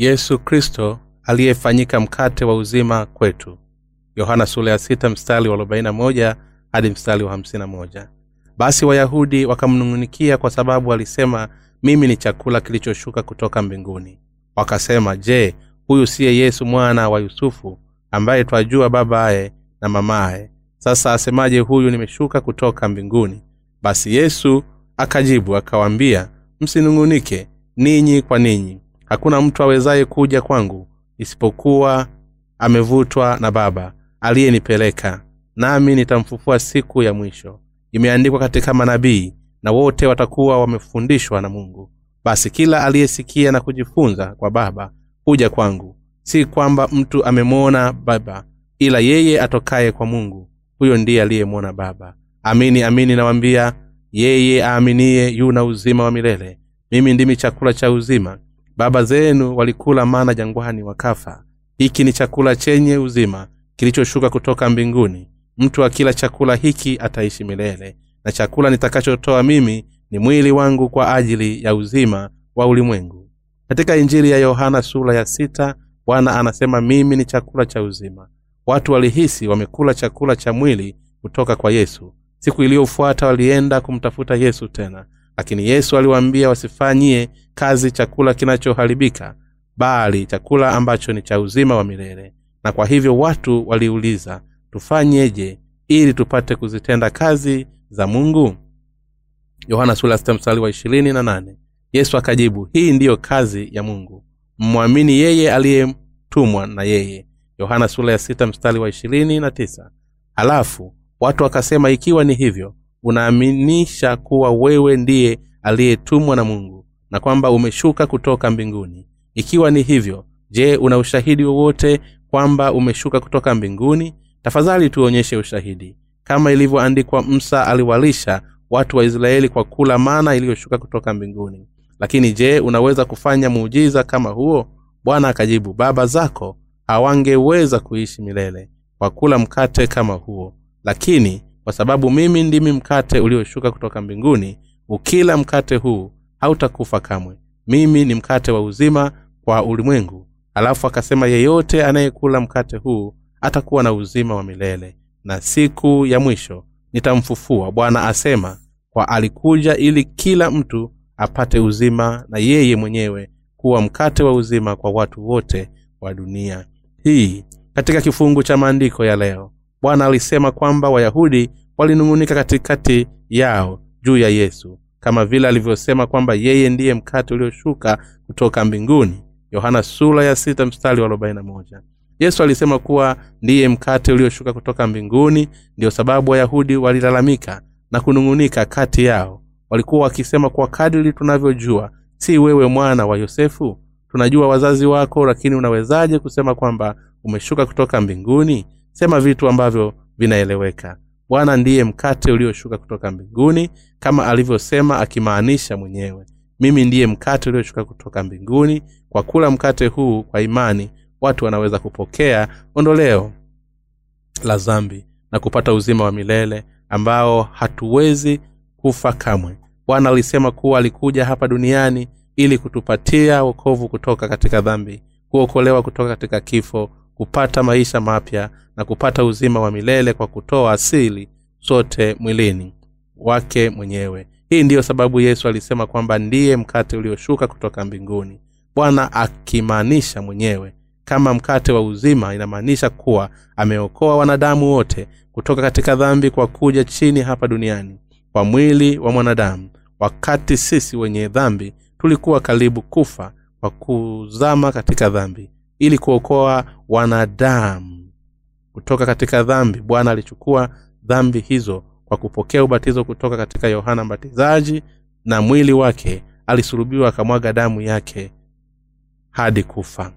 yesu kristo aliyefanyika mkate wa uzima kwetu. Yohana sula ya sita mstari wa arobaini moja hadi mstari wa hamsini na moja. Basi wayahudi wakamnung'unikia kwa sababu alisema mimi ni chakula kilichoshuka kutoka mbinguni. Wakasema je huyu siye yesu mwana wa yusufu ambaye twajua babaye na mamaye? Sasa asemaje huyu nimeshuka kutoka mbinguni? Basi yesu akajibu akawaambia msinung'unike ninyi kwa ninyi hakuna mtu awezaye kuja kwangu isipokuwa amevutwa na baba aliyenipeleka. Nami nitamfufua siku ya mwisho. Imeandikwa katika manabii na wote watakuwa wamefundishwa na mungu. Basi kila aliyesikia na kujifunza kwa baba huja kwangu. Si kwamba mtu amemwona baba ila yeye atokaye kwa mungu huyo ndiye aliyemwona baba. Amini amini nawambia yeye aaminiye yuna uzima wa milele. Mimi ndimi chakula cha uzima baba zenu walikula mana jangwani wakafa. Hiki ni chakula chenye uzima kilichoshuka kutoka mbinguni. Mtu akila chakula hiki ataishi milele. Na chakula nitakachotoa mimi ni mwili wangu kwa ajili ya uzima wa ulimwengu. Katika injili ya yohana sura ya sita bwana anasema mimi ni chakula cha uzima. Watu walihisi wamekula chakula cha mwili kutoka kwa yesu. Siku iliyofuata walienda kumtafuta yesu tena. Lakini yesu aliwaambia wasifanyie kazi chakula kinachoharibika bali chakula ambacho ni cha uzima wa milele. Na kwa hivyo watu waliuliza tufanyeje ili tupate kuzitenda kazi za mungu? Yohana wa ishirini na nane. Yesu akajibu hii ndiyo kazi ya mungu. Mmwamini yeye aliyetumwa na yeye. Yohana sura ya sita mstari wa ishirini na tisa. Halafu watu wakasema ikiwa ni hivyo unaaminisha kuwa wewe ndiye aliyetumwa na mungu na kwamba umeshuka kutoka mbinguni. Ikiwa ni hivyo je una ushahidi wowote kwamba umeshuka kutoka mbinguni? Tafadhali tuonyeshe ushahidi. Kama ilivyoandikwa msa aliwalisha watu wa israeli kwa kula mana iliyoshuka kutoka mbinguni. Lakini je unaweza kufanya muujiza kama huo? Bwana akajibu baba zako hawangeweza kuishi milele kwa kula mkate kama huo. Lakini kwa sababu mimi ndimi mkate ulioshuka kutoka mbinguni ukila mkate huu hautakufa kamwe. Mimi ni mkate wa uzima kwa ulimwengu. Alafu akasema yeyote anayekula mkate huu atakuwa na uzima wa milele. Na siku ya mwisho nitamfufua. Bwana asema kwa alikuja ili kila mtu apate uzima na yeye mwenyewe kuwa mkate wa uzima kwa watu wote wa dunia. Hii katika kifungu cha maandiko ya leo bwana alisema kwamba wayahudi walinung'unika katikati yao juu ya yesu kama vile alivyosema kwamba yeye ndiye mkate ulioshuka kutoka mbinguni. Yohana sura ya sita mstari wa moja. Yesu alisema kuwa ndiye mkate ulioshuka kutoka mbinguni ndiyo sababu wayahudi walilalamika na kunung'unika kati yao. Walikuwa wakisema kwa kadiri tunavyojua si wewe mwana wa yosefu? Tunajua wazazi wako lakini unawezaje kusema kwamba umeshuka kutoka mbinguni? Sema vitu ambavyo vinaeleweka bwana ndiye mkate ulioshuka kutoka mbinguni kama alivyosema akimaanisha mwenyewe. Mimi ndiye mkate ulioshuka kutoka mbinguni. Kwa kula mkate huu kwa imani watu wanaweza kupokea ondoleo la zambi na kupata uzima wa milele ambao hatuwezi kufa kamwe. Bwana alisema kuwa alikuja hapa duniani ili kutupatia wokovu kutoka katika dhambi kuokolewa kutoka katika kifo kupata maisha mapya na kupata uzima wa milele kwa kutoa asili zote mwilini wake mwenyewe. Hii ndiyo sababu yesu alisema kwamba ndiye mkate ulioshuka kutoka mbinguni. Bwana akimaanisha mwenyewe. Kama mkate wa uzima inamaanisha kuwa ameokoa wanadamu wote kutoka katika dhambi kwa kuja chini hapa duniani kwa mwili wa mwanadamu. Wakati sisi wenye dhambi tulikuwa karibu kufa kwa kuzama katika dhambi ili kuokoa wanadamu. Kutoka katika dhambi bwana alichukua dhambi hizo kwa kupokea ubatizo kutoka katika yohana mbatizaji na mwili wake alisulubiwa akamwaga damu yake hadi kufa.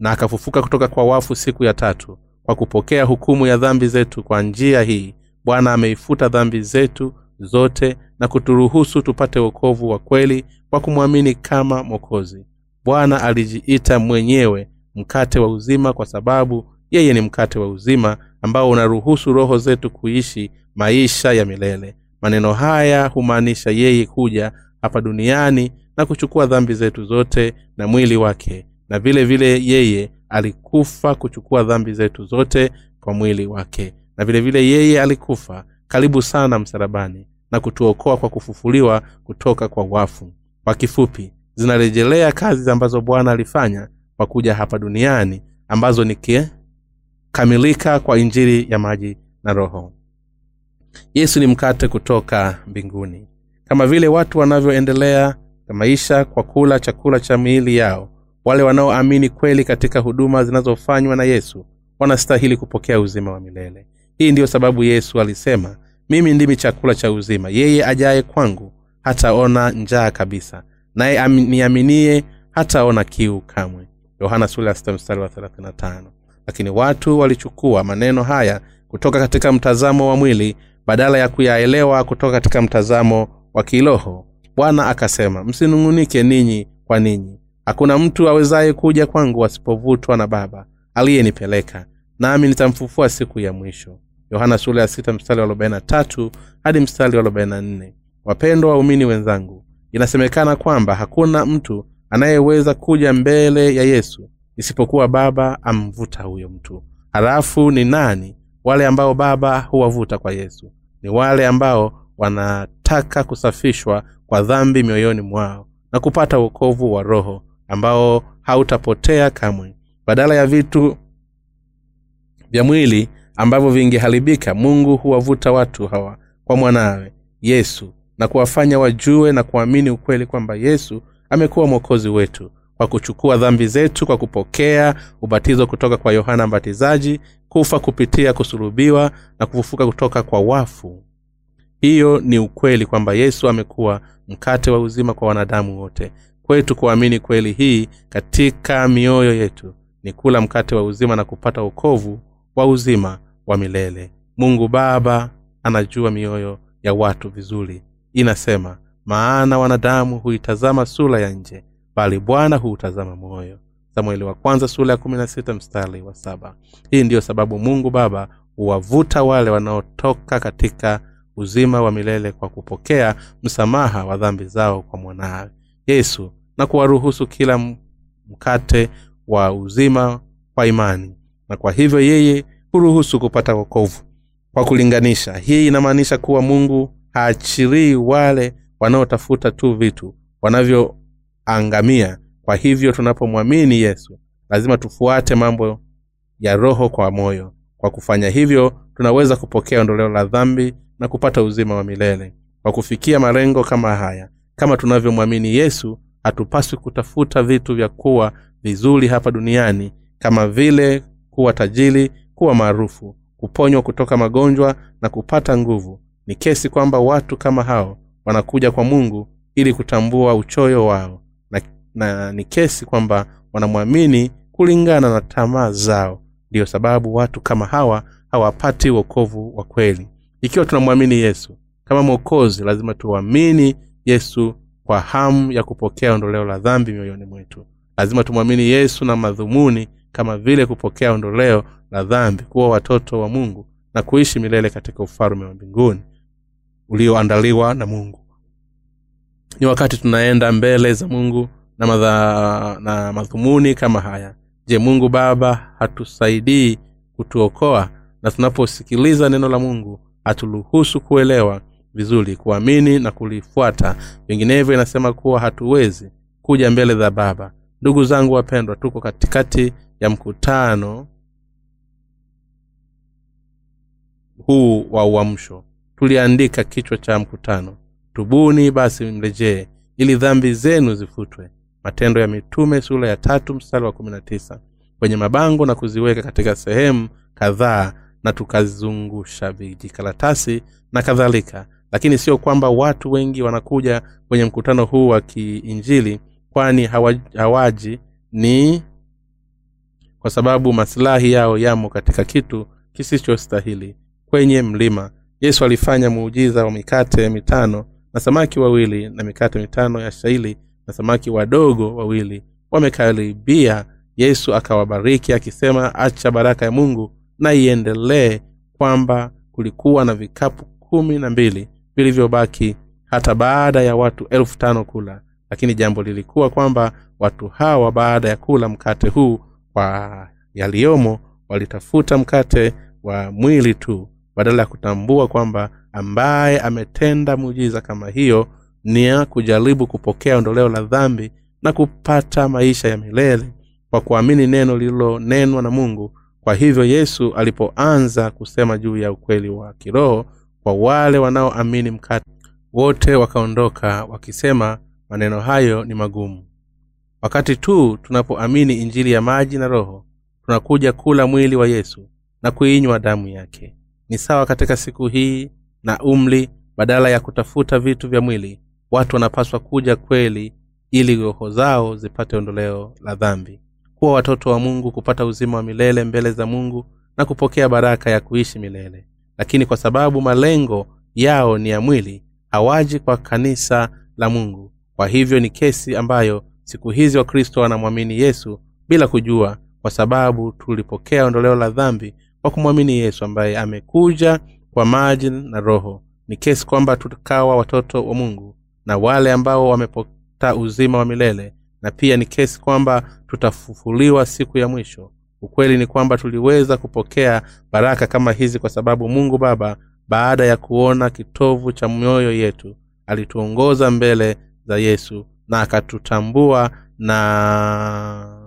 Na akafufuka kutoka kwa wafu siku ya tatu kwa kupokea hukumu ya dhambi zetu kwa njia hii. Bwana ameifuta dhambi zetu zote na kuturuhusu tupate wokovu wa kweli kwa kumwamini kama mwokozi bwana alijiita mwenyewe mkate wa uzima kwa sababu yeye ni mkate wa uzima ambao unaruhusu roho zetu kuishi maisha ya milele. Maneno haya humaanisha yeye kuja hapa duniani na kuchukua dhambi zetu zote na mwili wake na vile vile yeye alikufa kuchukua dhambi zetu zote kwa mwili wake na vile vile yeye alikufa karibu sana msalabani na kutuokoa kwa kufufuliwa kutoka kwa wafu. Kwa kifupi zinarejelea kazi ambazo bwana alifanya kwa kuja hapa duniani ambazo nikikamilika kwa injili ya maji na roho. Yesu ni mkate kutoka mbinguni. Kama vile watu wanavyoendelea na maisha kwa kula chakula cha miili yao wale wanaoamini kweli katika huduma zinazofanywa na yesu wanastahili kupokea uzima wa milele. Hii ndiyo sababu yesu alisema mimi ndimi chakula cha uzima. Yeye ajaye kwangu hataona njaa kabisa naye niaminie hataona kiu kamwe. Yohana lakini watu walichukua maneno haya kutoka katika mtazamo wa mwili badala ya kuyaelewa kutoka katika mtazamo wa kiroho. Bwana akasema msinung'unike ninyi kwa ninyi. Hakuna mtu awezaye kuja kwangu asipovutwa na baba aliyenipeleka nami nitamfufua siku ya mwisho. Yohana ya wa hadi wa wapendwa waumini wenzangu inasemekana kwamba hakuna mtu anayeweza kuja mbele ya yesu isipokuwa baba amvuta huyo mtu. Halafu ni nani wale ambao baba huwavuta kwa yesu? Ni wale ambao wanataka kusafishwa kwa dhambi mioyoni mwao na kupata uokovu wa roho ambao hautapotea kamwe. Badala ya vitu vya mwili ambavyo vingeharibika mungu huwavuta watu hawa kwa mwanawe yesu na kuwafanya wajue na kuamini ukweli kwamba yesu amekuwa mwokozi wetu kwa kuchukua dhambi zetu kwa kupokea ubatizo kutoka kwa yohana mbatizaji kufa kupitia kusulubiwa na kufufuka kutoka kwa wafu. Hiyo ni ukweli kwamba yesu amekuwa mkate wa uzima kwa wanadamu wote. Kwetu kuamini kweli hii katika mioyo yetu ni kula mkate wa uzima na kupata ukovu wa uzima wa milele. Mungu baba anajua mioyo ya watu vizuri inasema maana wanadamu huitazama sura ya nje bali bwana huutazama moyo. Samueli wa kwanza sura ya kumi na sita mstari wa saba. Hii ndiyo sababu mungu baba huwavuta wale wanaotoka katika uzima wa milele kwa kupokea msamaha wa dhambi zao kwa mwanawe yesu na kuwaruhusu kila mkate wa uzima kwa imani na kwa hivyo yeye huruhusu kupata wokovu. Kwa kulinganisha hii inamaanisha kuwa mungu haachirii wale wanaotafuta tu vitu wanavyoangamia. Kwa hivyo tunapomwamini yesu lazima tufuate mambo ya roho kwa moyo. Kwa kufanya hivyo tunaweza kupokea ondoleo la dhambi na kupata uzima wa milele. Kwa kufikia malengo kama haya kama tunavyomwamini yesu hatupaswi kutafuta vitu vya kuwa vizuri hapa duniani kama vile kuwa tajiri kuwa maarufu kuponywa kutoka magonjwa na kupata nguvu ni kesi kwamba watu kama hao wanakuja kwa mungu ili kutambua uchoyo wao. Na, na ni kesi kwamba wanamwamini kulingana na tamaa zao. Ndiyo sababu watu kama hawa hawapati uokovu wa kweli. Ikiwa tunamwamini yesu kama mwokozi lazima tuamini yesu kwa hamu ya kupokea ondoleo la dhambi mioyoni mwetu. Lazima tumwamini yesu na madhumuni kama vile kupokea ondoleo la dhambi kuwa watoto wa mungu na kuishi milele katika ufalume wa mbinguni ulioandaliwa na mungu. Ni wakati tunaenda mbele za mungu na, madha, na madhumuni kama haya. Je mungu baba hatusaidii kutuokoa? Na tunaposikiliza neno la mungu haturuhusu kuelewa vizuri kuamini na kulifuata. Vinginevyo inasema kuwa hatuwezi kuja mbele za baba. Ndugu zangu wapendwa tuko katikati ya mkutano huu wa uamsho tuliandika kichwa cha mkutano. Tubuni basi mrejee ili dhambi zenu zifutwe. Matendo ya mitume sura ya tatu mstari wa kumi na tisa. Kwenye mabango na kuziweka katika sehemu kadhaa na tukazungusha vijikaratasi na kadhalika. Lakini sio kwamba watu wengi wanakuja kwenye mkutano huu wa kiinjili kwani hawaji ni kwa sababu masilahi yao yamo katika kitu kisichostahili kwenye mlima yesu alifanya muujiza wa mikate mitano na samaki wawili na mikate mitano ya shaili na samaki wadogo wawili. Wamekaribia yesu akawabariki akisema acha baraka ya mungu na iendelee kwamba kulikuwa na vikapu kumi na mbili vilivyobaki hata baada ya watu elfu tano kula. Lakini jambo lilikuwa kwamba watu hawa baada ya kula mkate huu kwa yaliyomo walitafuta mkate wa mwili tu badala ya kutambua kwamba ambaye ametenda muujiza kama hiyo ni ya kujaribu kupokea ondoleo la dhambi na kupata maisha ya milele kwa kuamini neno lililonenwa na mungu. Kwa hivyo yesu alipoanza kusema juu ya ukweli wa kiroho kwa wale wanaoamini mkate wote wakaondoka wakisema maneno hayo ni magumu. Wakati tu tunapoamini injili ya maji na roho tunakuja kula mwili wa yesu na kuinywa damu yake ni sawa katika siku hii na umri badala ya kutafuta vitu vya mwili watu wanapaswa kuja kweli ili roho zao zipate ondoleo la dhambi. Kuwa watoto wa mungu kupata uzima wa milele mbele za mungu na kupokea baraka ya kuishi milele. Lakini kwa sababu malengo yao ni ya mwili hawaji kwa kanisa la mungu. Kwa hivyo ni kesi ambayo siku hizi wakristo wanamwamini yesu bila kujua kwa sababu tulipokea ondoleo la dhambi kwa kumwamini yesu ambaye amekuja kwa maji na roho. Ni kesi kwamba tukawa watoto wa mungu na wale ambao wamepata uzima wa milele na pia ni kesi kwamba tutafufuliwa siku ya mwisho. Ukweli ni kwamba tuliweza kupokea baraka kama hizi kwa sababu mungu baba baada ya kuona kitovu cha mioyo yetu alituongoza mbele za yesu na akatutambua na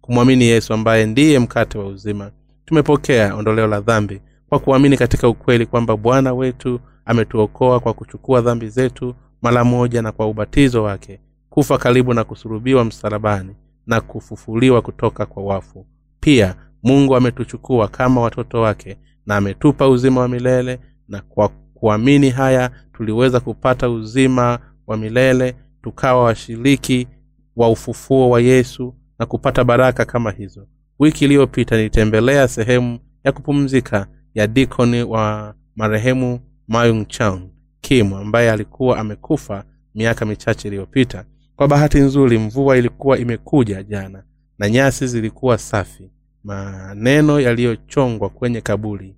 kumwamini yesu ambaye ndiye mkate wa uzima tumepokea ondoleo la dhambi kwa kuamini katika ukweli kwamba bwana wetu ametuokoa kwa kuchukua dhambi zetu mara moja na kwa ubatizo wake kufa karibu na kusurubiwa msalabani na kufufuliwa kutoka kwa wafu. Pia mungu ametuchukua kama watoto wake na ametupa uzima wa milele na kwa kuamini haya tuliweza kupata uzima wa milele tukawa washiriki wa ufufuo wa yesu na kupata baraka kama hizo wiki iliyopita nilitembelea sehemu ya kupumzika ya dikoni wa marehemu mayung chan kim ambaye alikuwa amekufa miaka michache iliyopita. Kwa bahati nzuri mvua ilikuwa imekuja jana na nyasi zilikuwa safi. Maneno yaliyochongwa kwenye kaburi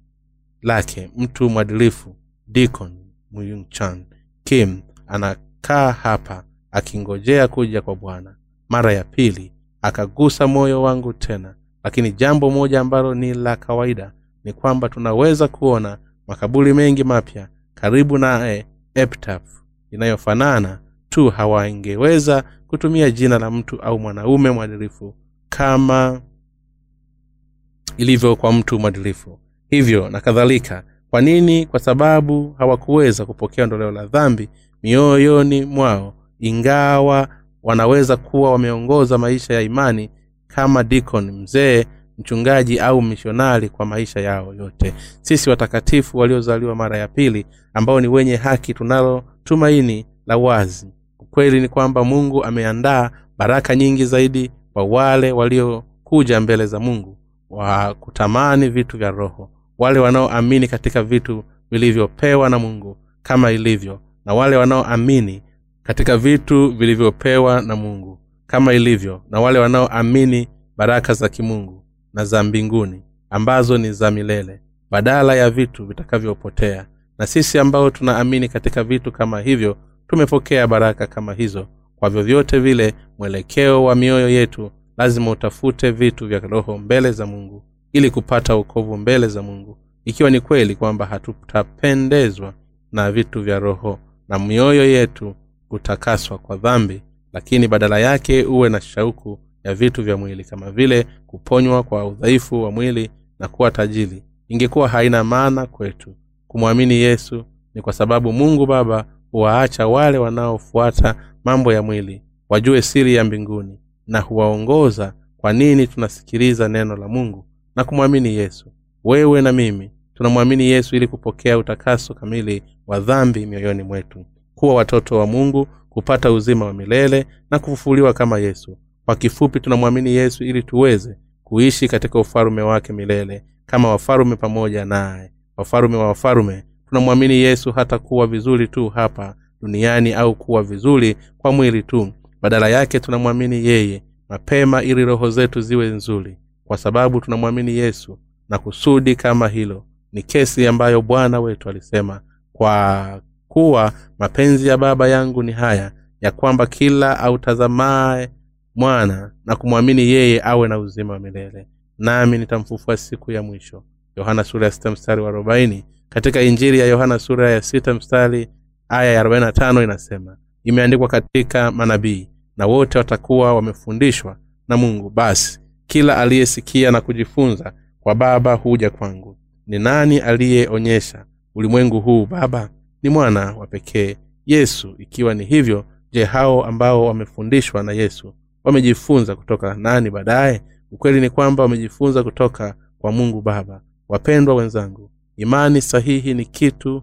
lake mtu mwadilifu dikon muyungchan kim anakaa hapa akingojea kuja kwa bwana. Mara ya pili akagusa moyo wangu tena lakini jambo moja ambalo ni la kawaida ni kwamba tunaweza kuona makaburi mengi mapya karibu naye eptaf inayofanana tu hawangeweza kutumia jina la mtu au mwanaume mwadilifu kama ilivyo kwa mtu mwadilifu. Hivyo na kadhalika. Kwa nini? Kwa sababu hawakuweza kupokea ondoleo la dhambi mioyoni mwao ingawa wanaweza kuwa wameongoza maisha ya imani kama dikon mzee mchungaji au mishonari kwa maisha yao yote. Sisi watakatifu waliozaliwa mara ya pili ambao ni wenye haki tunalo tumaini la wazi. Ukweli ni kwamba mungu ameandaa baraka nyingi zaidi kwa wale waliokuja mbele za mungu wa kutamani vitu vya roho. Wale wanaoamini katika vitu vilivyopewa na mungu kama ilivyo na wale wanaoamini katika vitu vilivyopewa na mungu kama ilivyo na wale wanaoamini baraka za kimungu na za mbinguni ambazo ni za milele badala ya vitu vitakavyopotea. Na sisi ambao tunaamini katika vitu kama hivyo tumepokea baraka kama hizo. Kwa vyovyote vile mwelekeo wa mioyo yetu lazima utafute vitu vya roho mbele za mungu ili kupata ukovu mbele za mungu. Ikiwa ni kweli kwamba hatutapendezwa na vitu vya roho na mioyo yetu kutakaswa kwa dhambi lakini badala yake uwe na shauku ya vitu vya mwili kama vile kuponywa kwa udhaifu wa mwili na kuwa tajiri. Ingekuwa haina maana kwetu. Kumwamini yesu ni kwa sababu mungu baba huwaacha wale wanaofuata mambo ya mwili wajue siri ya mbinguni na huwaongoza kwa nini tunasikiliza neno la mungu na kumwamini yesu. Wewe na mimi tunamwamini yesu ili kupokea utakaso kamili wa dhambi mioyoni mwetu. Kuwa watoto wa mungu kupata uzima wa milele na kufufuliwa kama yesu. Kwa kifupi tunamwamini yesu ili tuweze kuishi katika ufalume wake milele kama wafalume pamoja naye. Wafalume wa wafalume tunamwamini yesu hata kuwa vizuri tu hapa duniani au kuwa vizuri kwa mwili tu. Badala yake tunamwamini yeye mapema ili roho zetu ziwe nzuri. Kwa sababu tunamwamini yesu na kusudi kama hilo ni kesi ambayo bwana wetu alisema kwa kuwa mapenzi ya baba yangu ni haya ya kwamba kila autazamaye mwana na kumwamini yeye awe na uzima wa milele. Nami nitamfufua siku ya mwisho. Yohana sura ya sita mstari wa arobaini. Katika injili ya yohana sura ya sita mstari aya ya arobaini na tano inasema imeandikwa katika manabii na wote watakuwa wamefundishwa na mungu. Basi kila aliyesikia na kujifunza kwa baba huja kwangu. Ni nani aliyeonyesha ulimwengu huu baba ni mwana wa pekee yesu. Ikiwa ni hivyo je hao ambao wamefundishwa na yesu wamejifunza kutoka nani baadaye? Ukweli ni kwamba wamejifunza kutoka kwa mungu baba. Wapendwa wenzangu imani sahihi ni kitu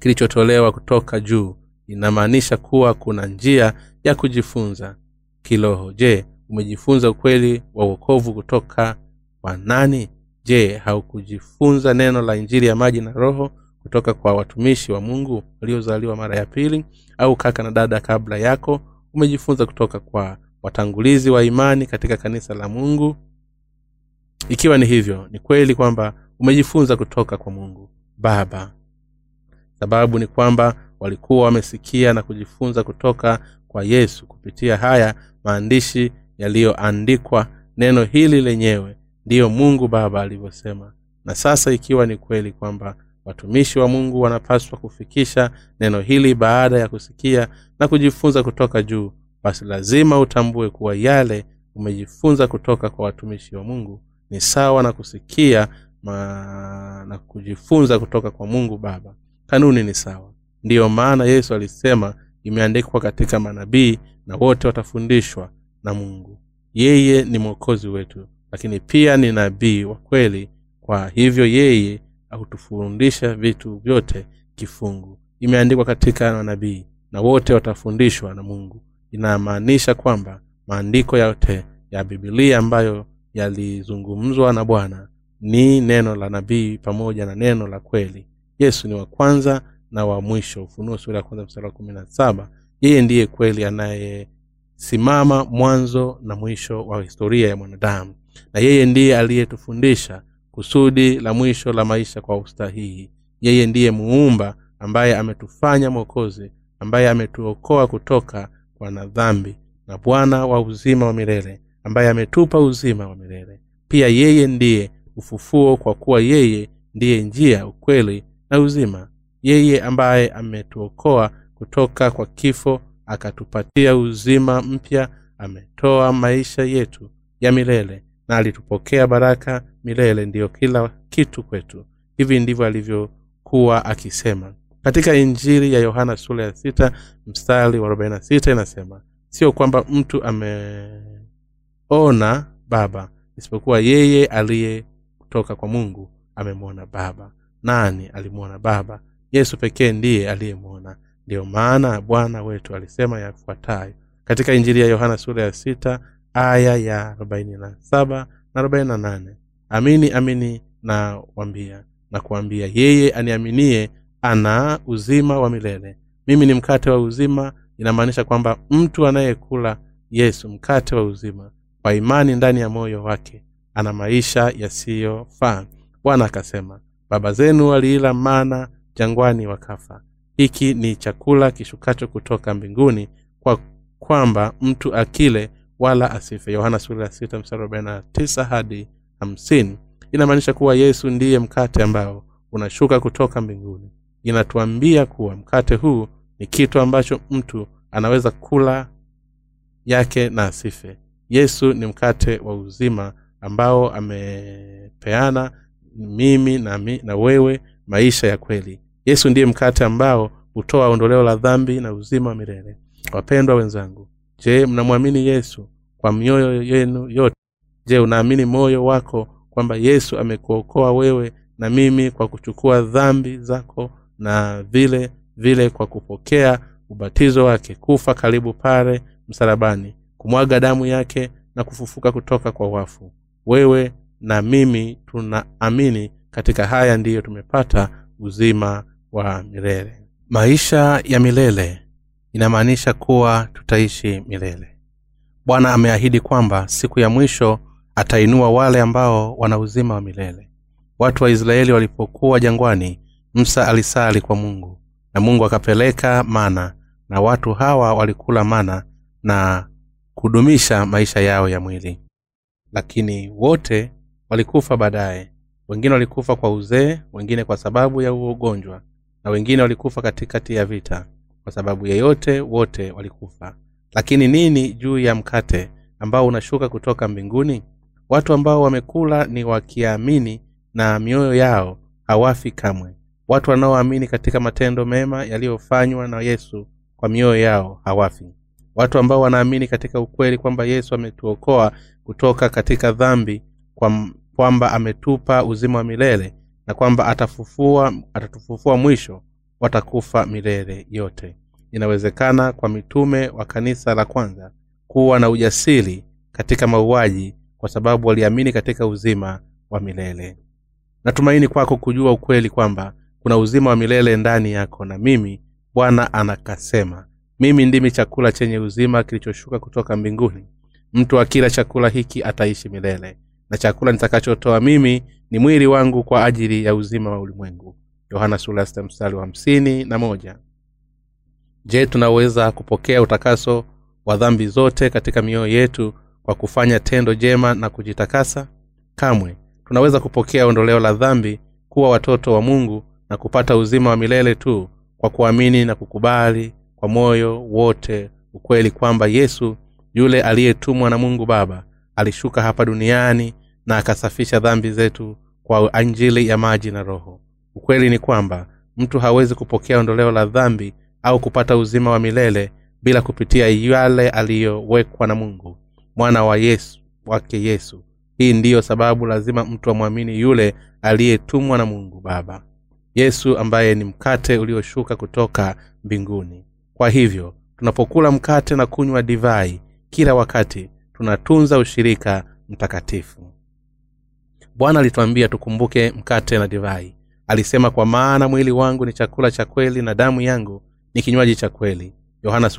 kilichotolewa kutoka juu. Inamaanisha kuwa kuna njia ya kujifunza kiloho je umejifunza ukweli wa uokovu kutoka kwa nani? Je haukujifunza neno la injili ya maji na roho kutoka kwa watumishi wa mungu waliozaliwa mara ya pili au kaka na dada kabla yako umejifunza kutoka kwa watangulizi wa imani katika kanisa la mungu. Ikiwa ni hivyo ni kweli kwamba umejifunza kutoka kwa mungu baba. Sababu ni kwamba walikuwa wamesikia na kujifunza kutoka kwa yesu kupitia haya maandishi yaliyoandikwa. Neno hili lenyewe ndiyo mungu baba alivyosema. Na sasa ikiwa ni kweli kwamba watumishi wa mungu wanapaswa kufikisha neno hili baada ya kusikia na kujifunza kutoka juu. Basi lazima utambue kuwa yale umejifunza kutoka kwa watumishi wa mungu ni sawa na kusikia ma... na kujifunza kutoka kwa mungu baba. Kanuni ni sawa. Ndiyo maana yesu alisema imeandikwa katika manabii na wote watafundishwa na mungu. Yeye ni mwokozi wetu lakini pia ni nabii wa kweli. Kwa hivyo yeye hutufundisha vitu vyote kifungu. Imeandikwa katika manabii na wote watafundishwa na mungu. Inamaanisha kwamba maandiko yote ya bibilia ambayo yalizungumzwa na bwana ni neno la nabii pamoja na neno la kweli. Yesu ni wa kwanza na wa mwisho. Ufunuo sura ya kwanza mstari wa kumi na saba. Yeye ndiye kweli anayesimama mwanzo na mwisho wa historia ya mwanadamu. Na yeye ndiye aliyetufundisha kusudi la mwisho la maisha kwa ustahihi. Yeye ndiye muumba ambaye ametufanya mwokozi ambaye ametuokoa kutoka kwa nadhambi na bwana wa uzima wa milele ambaye ametupa uzima wa milele. Pia yeye ndiye ufufuo kwa kuwa yeye ndiye njia ukweli na uzima. Yeye ambaye ametuokoa kutoka kwa kifo akatupatia uzima mpya ametoa maisha yetu ya milele na alitupokea baraka milele ndiyo kila kitu kwetu. Hivi ndivyo alivyokuwa akisema. Katika injili ya yohana sura ya sita mstari wa arobaini na sita inasema sio kwamba mtu ameona baba isipokuwa yeye aliye kutoka kwa mungu amemwona baba. Nani alimwona baba? Yesu pekee ndiye aliyemwona. Ndiyo maana bwana wetu alisema yafuatayo. Katika injili ya yohana sura ya sita aya ya arobaini na saba na arobaini na nane. Amini amini na wambia na kuambia yeye aniaminie ana uzima wa milele. Mimi ni mkate wa uzima inamaanisha kwamba mtu anayekula yesu mkate wa uzima kwa imani ndani ya moyo wake ana maisha yasiyofaa. Bwana akasema baba zenu waliila mana jangwani wakafa. Hiki ni chakula kishukacho kutoka mbinguni kwa kwamba mtu akile wala asife. Yohana sura ya sita mstari arobaini na tisa hadi hamsini. Inamaanisha kuwa yesu ndiye mkate ambao unashuka kutoka mbinguni. Inatuambia kuwa mkate huu ni kitu ambacho mtu anaweza kula yake na asife. Yesu ni mkate wa uzima ambao amepeana mimi na, mi, na wewe maisha ya kweli. Yesu ndiye mkate ambao hutoa ondoleo la dhambi na uzima wa milele. Wapendwa wenzangu je mnamwamini yesu kwa mioyo yenu yote? Je unaamini moyo wako kwamba yesu amekuokoa wewe na mimi kwa kuchukua dhambi zako na vile vile kwa kupokea ubatizo wake kufa karibu pale msalabani kumwaga damu yake na kufufuka kutoka kwa wafu? Wewe na mimi tunaamini katika haya ndiyo tumepata uzima wa milele. Maisha ya milele inamaanisha kuwa tutaishi milele. Bwana ameahidi kwamba siku ya mwisho atainua wale ambao wana uzima wa milele. Watu wa israeli walipokuwa jangwani msa alisali kwa mungu na mungu akapeleka mana na watu hawa walikula mana na kudumisha maisha yao ya mwili. Lakini wote walikufa baadaye. Wengine walikufa kwa uzee wengine kwa sababu ya ugonjwa na wengine walikufa katikati ya vita kwa sababu yeyote wote walikufa. Lakini nini juu ya mkate ambao unashuka kutoka mbinguni? Watu ambao wamekula ni wakiamini na mioyo yao hawafi kamwe. Watu wanaoamini katika matendo mema yaliyofanywa na yesu kwa mioyo yao hawafi. Watu ambao wanaamini katika ukweli kwamba yesu ametuokoa kutoka katika dhambi kwa kwamba ametupa uzima wa milele na kwamba atafufua atatufufua mwisho watakufa milele yote. Inawezekana kwa mitume wa kanisa la kwanza kuwa na ujasiri katika mauaji kwa sababu waliamini katika uzima wa milele. Natumaini kwako kujua ukweli kwamba kuna uzima wa milele ndani yako na mimi bwana anakasema. Mimi ndimi chakula chenye uzima kilichoshuka kutoka mbinguni. Mtu akila chakula hiki ataishi milele. Na chakula nitakachotoa mimi ni mwili wangu kwa ajili ya uzima wa ulimwengu yohana mstari wa na moja. Je tunaweza kupokea utakaso wa dhambi zote katika mioyo yetu kwa kufanya tendo jema na kujitakasa? Kamwe. Tunaweza kupokea ondoleo la dhambi kuwa watoto wa mungu na kupata uzima wa milele tu kwa kuamini na kukubali kwa moyo wote ukweli kwamba yesu yule aliyetumwa na mungu baba alishuka hapa duniani na akasafisha dhambi zetu kwa anjili ya maji na roho ukweli ni kwamba mtu hawezi kupokea ondoleo la dhambi au kupata uzima wa milele bila kupitia yale aliyowekwa na mungu mwana wa yesu wake yesu. Hii ndiyo sababu lazima mtu amwamini yule aliyetumwa na mungu baba. Yesu ambaye ni mkate ulioshuka kutoka mbinguni. Kwa hivyo tunapokula mkate na kunywa divai kila wakati tunatunza ushirika mtakatifu. Bwana alituambia tukumbuke mkate na divai alisema kwa maana mwili wangu ni chakula cha kweli na damu yangu ni kinywaji cha kweli. Yohana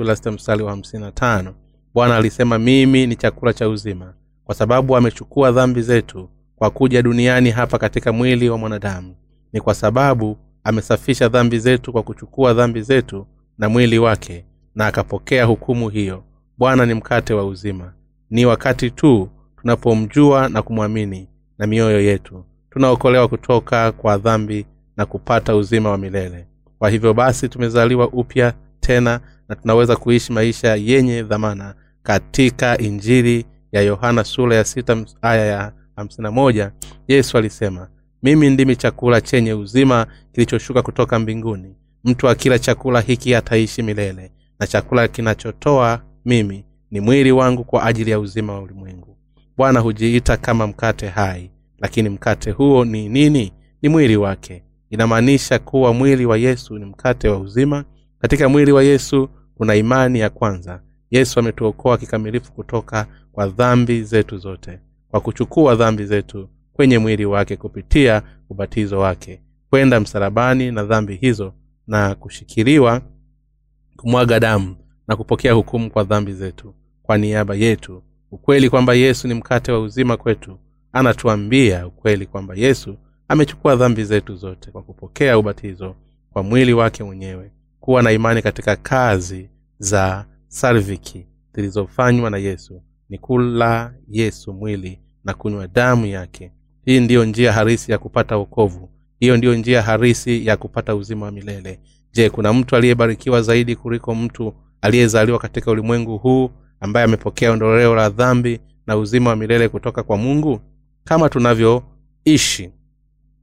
wa bwana alisema mimi ni chakula cha uzima kwa sababu amechukua dhambi zetu kwa kuja duniani hapa katika mwili wa mwanadamu. Ni kwa sababu amesafisha dhambi zetu kwa kuchukua dhambi zetu na mwili wake na akapokea hukumu hiyo. Bwana ni mkate wa uzima. Ni wakati tu tunapomjua na kumwamini na mioyo yetu tunaokolewa kutoka kwa dhambi na kupata uzima wa milele. Kwa hivyo basi tumezaliwa upya tena na tunaweza kuishi maisha yenye dhamana katika injili ya yohana sura ya sita aya ya hamsina moja yesu alisema mimi ndimi chakula chenye uzima kilichoshuka kutoka mbinguni. Mtu akila chakula hiki ataishi milele na chakula kinachotoa mimi ni mwili wangu kwa ajili ya uzima wa ulimwengu. Bwana hujiita kama mkate hai lakini mkate huo ni nini? Ni mwili wake. Inamaanisha kuwa mwili wa yesu ni mkate wa uzima. Katika mwili wa yesu kuna imani ya kwanza. Yesu ametuokoa kikamilifu kutoka kwa dhambi zetu zote kwa kuchukua dhambi zetu kwenye mwili wake kupitia ubatizo wake kwenda msalabani na dhambi hizo na kushikiliwa kumwaga damu na kupokea hukumu kwa dhambi zetu. Kwa niaba yetu. Ukweli kwamba yesu ni mkate wa uzima kwetu anatuambia ukweli kwamba yesu amechukua dhambi zetu zote kwa kupokea ubatizo kwa mwili wake mwenyewe kuwa na imani katika kazi za salviki zilizofanywa na yesu ni kula yesu mwili na kunywa damu yake. Hii ndiyo njia harisi ya kupata wokovu. Hiyo ndiyo njia harisi ya kupata uzima wa milele. Je kuna mtu aliyebarikiwa zaidi kuliko mtu aliyezaliwa katika ulimwengu huu ambaye amepokea ondoleo la dhambi na uzima wa milele kutoka kwa mungu kama tunavyoishi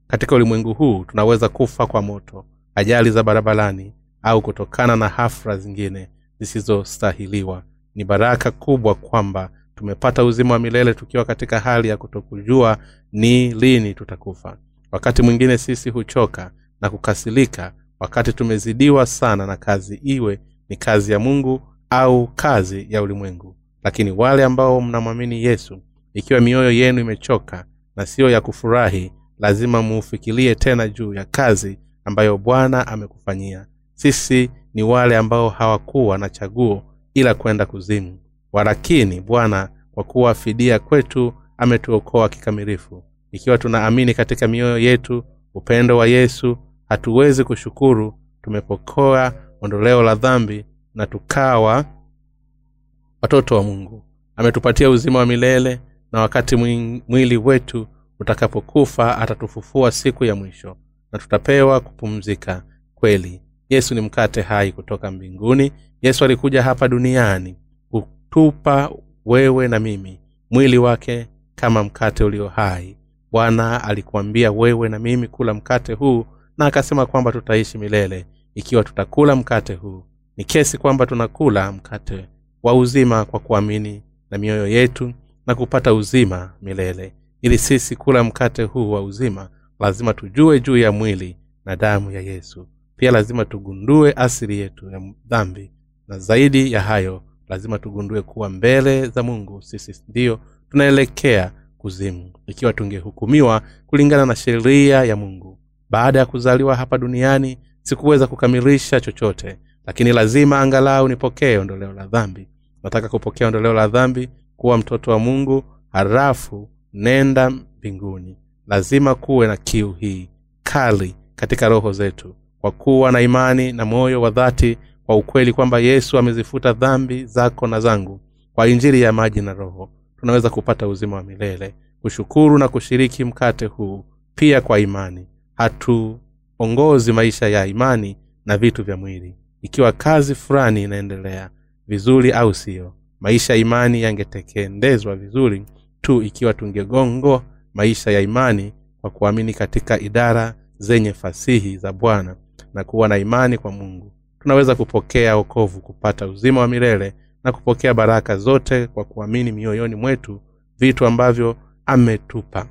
katika ulimwengu huu tunaweza kufa kwa moto ajali za barabarani au kutokana na hafra zingine zisizostahiliwa. Ni baraka kubwa kwamba tumepata uzima wa milele tukiwa katika hali ya kutokujua ni lini tutakufa. Wakati mwingine sisi huchoka na kukasilika wakati tumezidiwa sana na kazi iwe ni kazi ya mungu au kazi ya ulimwengu. Lakini wale ambao mnamwamini yesu ikiwa mioyo yenu imechoka na siyo ya kufurahi lazima muufikirie tena juu ya kazi ambayo bwana amekufanyia. Sisi ni wale ambao hawakuwa na chaguo ila kwenda kuzimu. Walakini bwana kwa kuwa fidia kwetu ametuokoa kikamilifu. Ikiwa tunaamini katika mioyo yetu upendo wa yesu hatuwezi kushukuru tumepokoa ondoleo la dhambi na tukawa watoto wa mungu. Ametupatia uzima wa milele na wakati mwili wetu utakapokufa atatufufua siku ya mwisho na tutapewa kupumzika kweli. Yesu ni mkate hai kutoka mbinguni. Yesu alikuja hapa duniani kutupa wewe na mimi mwili wake kama mkate ulio hai. Bwana alikuambia wewe na mimi kula mkate huu na akasema kwamba tutaishi milele. Ikiwa tutakula mkate huu ni kesi kwamba tunakula mkate wa uzima kwa kuamini na mioyo yetu na kupata uzima milele. Ili sisi kula mkate huu wa uzima lazima tujue juu ya mwili na damu ya yesu. Pia lazima tugundue asili yetu ya dhambi. Na zaidi ya hayo lazima tugundue kuwa mbele za mungu sisi ndiyo tunaelekea kuzimu. Ikiwa tungehukumiwa kulingana na sheria ya mungu. Baada ya kuzaliwa hapa duniani sikuweza kukamilisha chochote. Lakini lazima angalau nipokee ondoleo la dhambi. Nataka kupokea ondoleo la dhambi kuwa mtoto wa mungu harafu nenda mbinguni. Lazima kuwe na kiu hii kali katika roho zetu kwa kuwa na imani na moyo wa dhati kwa ukweli kwamba yesu amezifuta dhambi zako na zangu kwa injili ya maji na roho. Tunaweza kupata uzima wa milele kushukuru na kushiriki mkate huu pia kwa imani. Hatuongozi maisha ya imani na vitu vya mwili. Ikiwa kazi fulani inaendelea vizuri au siyo maisha ya imani yangetekendezwa vizuri tu ikiwa tungegongo maisha ya imani kwa kuamini katika idara zenye fasihi za bwana na kuwa na imani kwa mungu. Tunaweza kupokea okovu kupata uzima wa milele na kupokea baraka zote kwa kuamini mioyoni mwetu vitu ambavyo ametupa.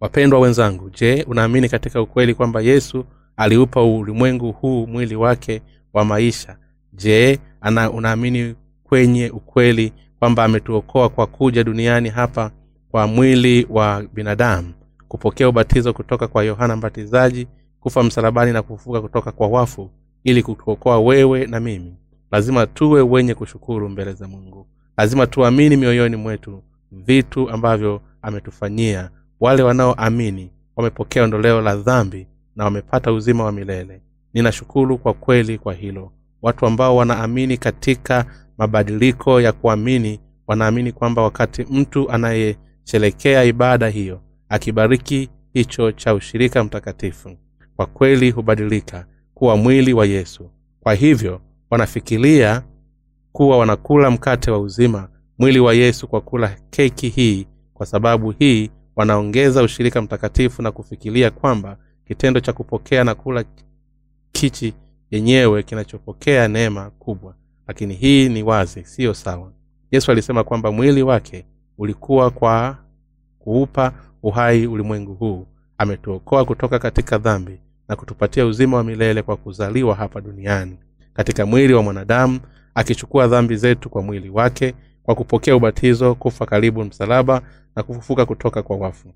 Wapendwa wenzangu je unaamini katika ukweli kwamba yesu aliupa ulimwengu huu mwili wake wa maisha? Je ana unaamini kwenye ukweli kwamba ametuokoa kwa kuja duniani hapa kwa mwili wa binadamu kupokea ubatizo kutoka kwa yohana mbatizaji kufa msalabani na kufufuka kutoka kwa wafu ili kutuokoa wewe na mimi. Lazima tuwe wenye kushukuru mbele za mungu. Lazima tuamini mioyoni mwetu vitu ambavyo ametufanyia. Wale wanaoamini wamepokea ondoleo la dhambi na wamepata uzima wa milele. Ninashukuru kwa kweli kwa hilo. Watu ambao wanaamini katika mabadiliko ya kuamini wanaamini kwamba wakati mtu anayesherekea ibada hiyo akibariki hicho cha ushirika mtakatifu kwa kweli hubadilika kuwa mwili wa yesu. Kwa hivyo wanafikiria kuwa wanakula mkate wa uzima mwili wa yesu kwa kula keki hii kwa sababu hii wanaongeza ushirika mtakatifu na kufikiria kwamba kitendo cha kupokea na kula kichi yenyewe kinachopokea neema kubwa lakini hii ni wazi siyo sawa. Yesu alisema kwamba mwili wake ulikuwa kwa kuupa uhai ulimwengu huu. Ametuokoa kutoka katika dhambi na kutupatia uzima wa milele kwa kuzaliwa hapa duniani katika mwili wa mwanadamu akichukua dhambi zetu kwa mwili wake kwa kupokea ubatizo kufa karibu msalaba na kufufuka kutoka kwa wafu.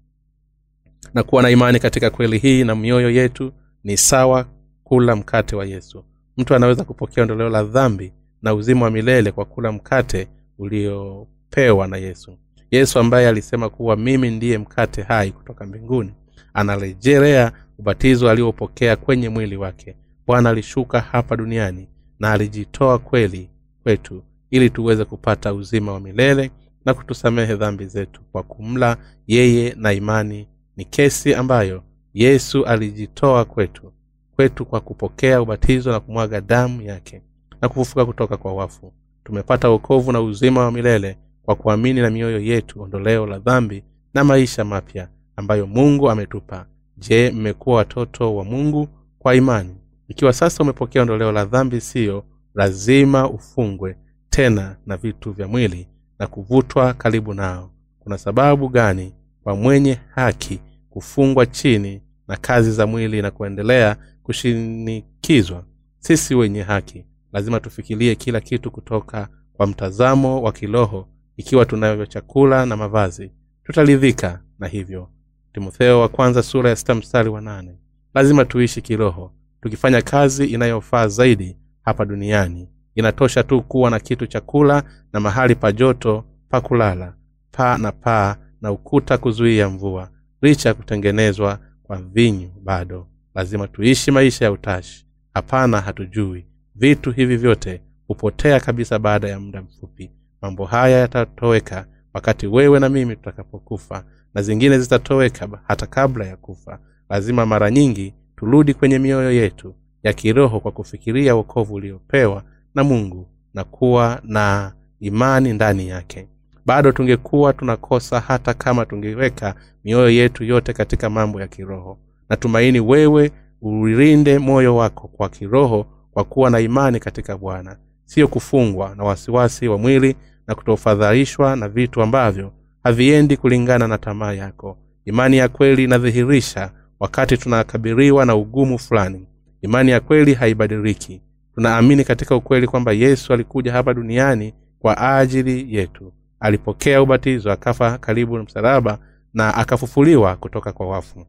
Na kuwa na imani katika kweli hii na mioyo yetu ni sawa kula mkate wa yesu. Mtu anaweza kupokea ondoleo la dhambi na uzima wa milele kwa kula mkate uliopewa na yesu. Yesu ambaye alisema kuwa mimi ndiye mkate hai kutoka mbinguni anarejelea ubatizo aliopokea kwenye mwili wake. Bwana alishuka hapa duniani na alijitoa kweli kwetu ili tuweze kupata uzima wa milele na kutusamehe dhambi zetu kwa kumla yeye na imani. Ni kesi ambayo yesu alijitoa kwetu kwetu kwa kupokea ubatizo na kumwaga damu yake na kufufuka kutoka kwa wafu. Tumepata wokovu na uzima wa milele kwa kuamini na mioyo yetu ondoleo la dhambi na maisha mapya ambayo mungu ametupa. Je mmekuwa watoto wa mungu kwa imani? Ikiwa sasa umepokea ondoleo la dhambi siyo lazima ufungwe tena na vitu vya mwili na kuvutwa karibu nao. Kuna sababu gani kwa mwenye haki kufungwa chini na kazi za mwili na kuendelea kushinikizwa? Sisi wenye haki lazima tufikirie kila kitu kutoka kwa mtazamo wa kiroho ikiwa tunavyo chakula na mavazi. Tutaridhika na hivyo. Timotheo wa kwanza sura ya sita mstari wa nane. Lazima tuishi kiroho. Tukifanya kazi inayofaa zaidi hapa duniani. Inatosha tu kuwa na kitu cha kula na mahali pa joto pa kulala. Paa na paa na ukuta kuzuia mvua. Licha ya kutengenezwa kwa vinyu bado. Lazima tuishi maisha ya utashi. Hapana hatujui vitu hivi vyote hupotea kabisa baada ya muda mfupi. Mambo haya yatatoweka wakati wewe na mimi tutakapokufa na zingine zitatoweka hata kabla ya kufa. Lazima mara nyingi turudi kwenye mioyo yetu ya kiroho kwa kufikiria wokovu uliopewa na mungu na kuwa na imani ndani yake. Bado tungekuwa tunakosa hata kama tungeweka mioyo yetu yote katika mambo ya kiroho. Natumaini wewe ulinde moyo wako kwa kiroho kwa kuwa na imani katika bwana. Siyo kufungwa na wasiwasi wa mwili na kutofadhaishwa na vitu ambavyo haviendi kulingana na tamaa yako. Imani ya kweli inadhihirisha wakati tunakabiriwa na ugumu fulani. Imani ya kweli haibadiliki. Tunaamini katika ukweli kwamba yesu alikuja hapa duniani kwa ajili yetu. Alipokea ubatizo akafa karibu na msalaba na akafufuliwa kutoka kwa wafu.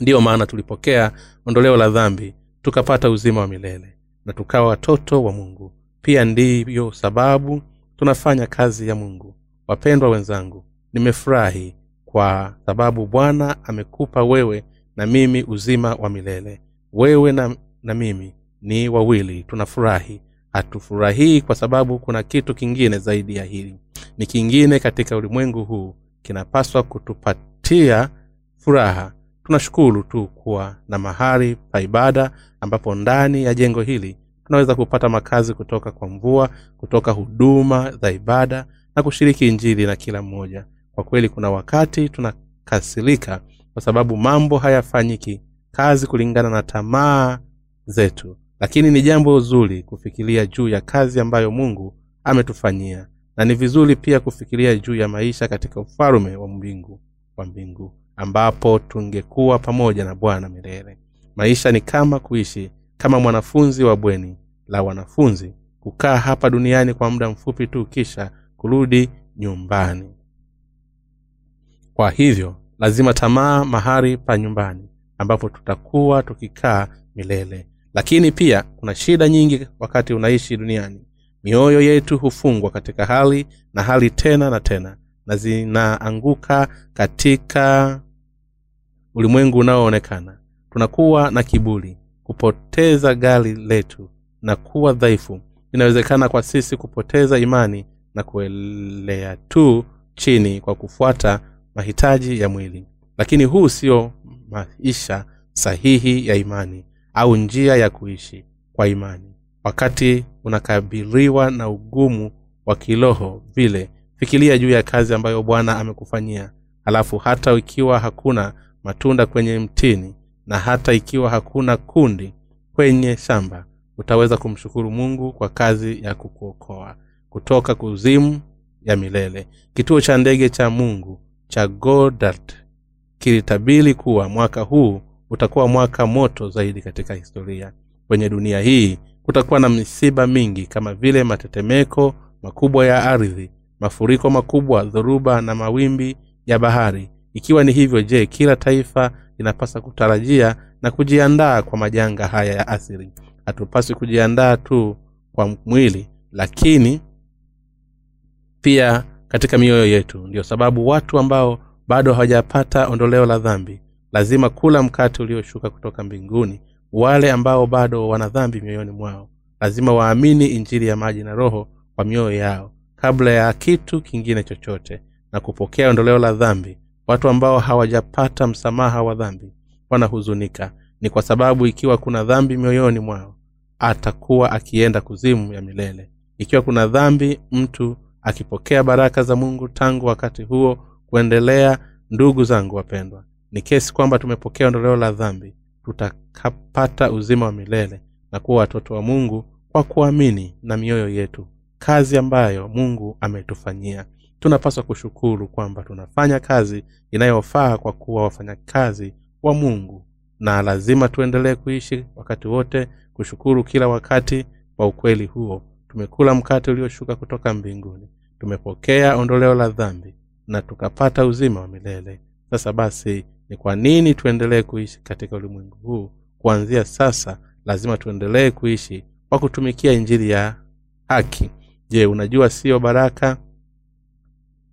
Ndiyo maana tulipokea ondoleo la dhambi tukapata uzima wa milele na tukawa watoto wa mungu. Pia ndiyo sababu tunafanya kazi ya mungu. Wapendwa wenzangu nimefurahi kwa sababu bwana amekupa wewe na mimi uzima wa milele. Wewe na, na mimi ni wawili tunafurahi. Hatufurahii kwa sababu kuna kitu kingine zaidi ya hili. Ni kingine katika ulimwengu huu kinapaswa kutupatia furaha. Tunashukuru tu kuwa na mahali pa ibada ambapo ndani ya jengo hili tunaweza kupata makazi kutoka kwa mvua kutoka huduma za ibada na kushiriki injili na kila mmoja. Kwa kweli kuna wakati tunakasirika kwa sababu mambo hayafanyiki kazi kulingana na tamaa zetu. Lakini ni jambo zuri kufikiria juu ya kazi ambayo mungu ametufanyia. Na ni vizuri pia kufikiria juu ya maisha katika ufalume wa mbingu wa mbingu ambapo tungekuwa pamoja na bwana milele maisha ni kama kuishi kama mwanafunzi wa bweni la wanafunzi kukaa hapa duniani kwa muda mfupi tu kisha kurudi nyumbani. Kwa hivyo lazima tamaa mahali pa nyumbani ambapo tutakuwa tukikaa milele. Lakini pia kuna shida nyingi wakati unaishi duniani. Mioyo yetu hufungwa katika hali na hali tena na tena na zinaanguka katika ulimwengu unaoonekana tunakuwa na kiburi kupoteza gari letu na kuwa dhaifu. Inawezekana kwa sisi kupoteza imani na kuelea tu chini kwa kufuata mahitaji ya mwili. Lakini huu sio maisha sahihi ya imani au njia ya kuishi kwa imani. Wakati unakabiriwa na ugumu wa kiroho vile fikiria juu ya kazi ambayo bwana amekufanyia. Halafu hata ikiwa hakuna matunda kwenye mtini na hata ikiwa hakuna kundi kwenye shamba utaweza kumshukuru mungu kwa kazi ya kukuokoa kutoka kuzimu ya milele. Kituo cha ndege cha mungu cha godard kilitabili kuwa mwaka huu utakuwa mwaka moto zaidi katika historia. Kwenye dunia hii kutakuwa na misiba mingi kama vile matetemeko makubwa ya ardhi mafuriko makubwa dhoruba na mawimbi ya bahari. Ikiwa ni hivyo je kila taifa linapasa kutarajia na kujiandaa kwa majanga haya ya asiri hatupaswi kujiandaa tu kwa mwili lakini pia katika mioyo yetu. Ndio sababu watu ambao bado hawajapata ondoleo la dhambi lazima kula mkate ulioshuka kutoka mbinguni. Wale ambao bado wana dhambi mioyoni mwao lazima waamini injili ya maji na roho kwa mioyo yao kabla ya kitu kingine chochote na kupokea ondoleo la dhambi watu ambao hawajapata msamaha wa dhambi wanahuzunika. Ni kwa sababu ikiwa kuna dhambi mioyoni mwao atakuwa akienda kuzimu ya milele. Ikiwa kuna dhambi mtu akipokea baraka za mungu tangu wakati huo kuendelea ndugu zangu wapendwa ni kesi kwamba tumepokea ondoleo la dhambi tutakapata uzima wa milele na kuwa watoto wa mungu kwa kuamini na mioyo yetu kazi ambayo mungu ametufanyia tunapaswa kushukuru kwamba tunafanya kazi inayofaa kwa kuwa wafanyakazi wa mungu. Na lazima tuendelee kuishi wakati wote kushukuru kila wakati. Kwa ukweli huo tumekula mkate ulioshuka kutoka mbinguni. Tumepokea ondoleo la dhambi na tukapata uzima wa milele. Sasa basi ni kwa nini tuendelee kuishi katika ulimwengu huu? Kuanzia sasa lazima tuendelee kuishi kwa kutumikia injili ya haki. Je unajua siyo baraka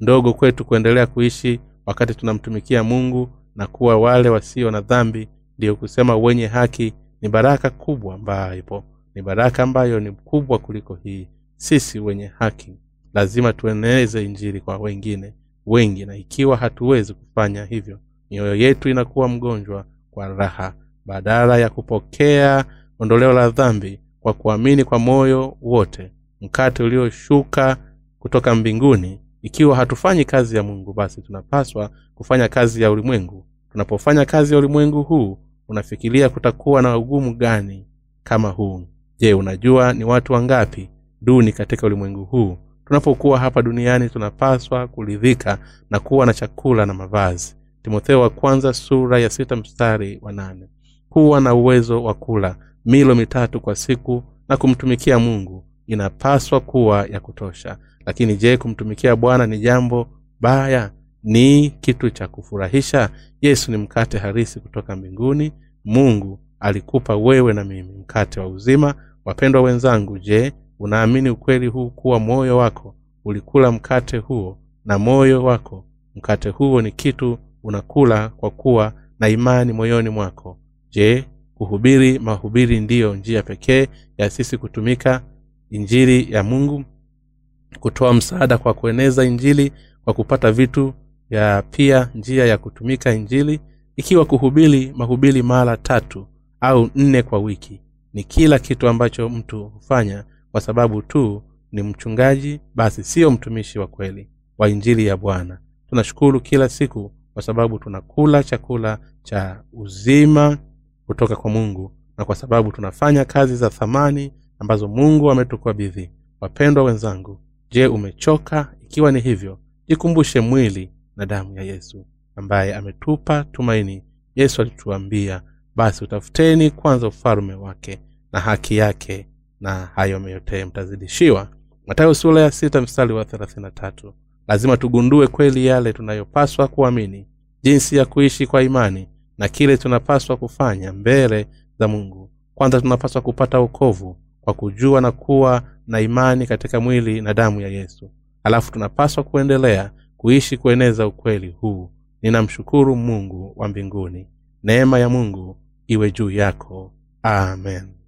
ndogo kwetu kuendelea kuishi wakati tunamtumikia mungu na kuwa wale wasio na dhambi ndiyo kusema wenye haki ni baraka kubwa ambayo ni baraka ambayo ni kubwa kuliko hii. Sisi wenye haki lazima tueneze injili kwa wengine wengi na ikiwa hatuwezi kufanya hivyo mioyo yetu inakuwa mgonjwa kwa raha. Badala ya kupokea ondoleo la dhambi kwa kuamini kwa moyo wote mkate ulioshuka kutoka mbinguni ikiwa hatufanyi kazi ya mungu basi tunapaswa kufanya kazi ya ulimwengu. Tunapofanya kazi ya ulimwengu huu unafikiria kutakuwa na ugumu gani kama huu? Je unajua ni watu wangapi duni katika ulimwengu huu? Tunapokuwa hapa duniani tunapaswa kuridhika na kuwa na chakula na mavazi. Timotheo wa kwanza sura ya sita mstari wa nane. Kuwa na uwezo wa kula milo mitatu kwa siku na kumtumikia mungu inapaswa kuwa ya kutosha lakini je kumtumikia bwana ni jambo baya? Ni kitu cha kufurahisha? Yesu ni mkate harisi kutoka mbinguni. Mungu alikupa wewe na mimi mkate wa uzima. Wapendwa wenzangu je unaamini ukweli huu kuwa moyo wako ulikula mkate huo? Na moyo wako mkate huo ni kitu unakula kwa kuwa na imani moyoni mwako. Je kuhubiri mahubiri ndiyo njia pekee ya sisi kutumika? Injili ya mungu kutoa msaada kwa kueneza injili kwa kupata vitu ya pia njia ya kutumika injili. Ikiwa kuhubiri mahubiri mara tatu au nne kwa wiki ni kila kitu ambacho mtu hufanya kwa sababu tu ni mchungaji basi siyo mtumishi wa kweli wa injili ya bwana. Tunashukuru kila siku kwa sababu tunakula chakula cha uzima kutoka kwa mungu na kwa sababu tunafanya kazi za thamani ambazo mungu ametukabidhi wapendwa wenzangu je umechoka? Ikiwa ni hivyo jikumbushe mwili na damu ya yesu ambaye ametupa tumaini. Yesu alituambia basi utafuteni kwanza ufalume wake na haki yake na hayo yote mtazidishiwa. Matayo sura ya sita mstari wa thelathini tatu. Lazima tugundue kweli yale tunayopaswa kuamini jinsi ya kuishi kwa imani na kile tunapaswa kufanya mbele za mungu. Kwanza tunapaswa kupata wokovu kwa kujua na kuwa na imani katika mwili na damu ya yesu. Halafu tunapaswa kuendelea kuishi kueneza ukweli huu. Ninamshukuru mungu wa mbinguni. Neema ya mungu iwe juu yako. Amen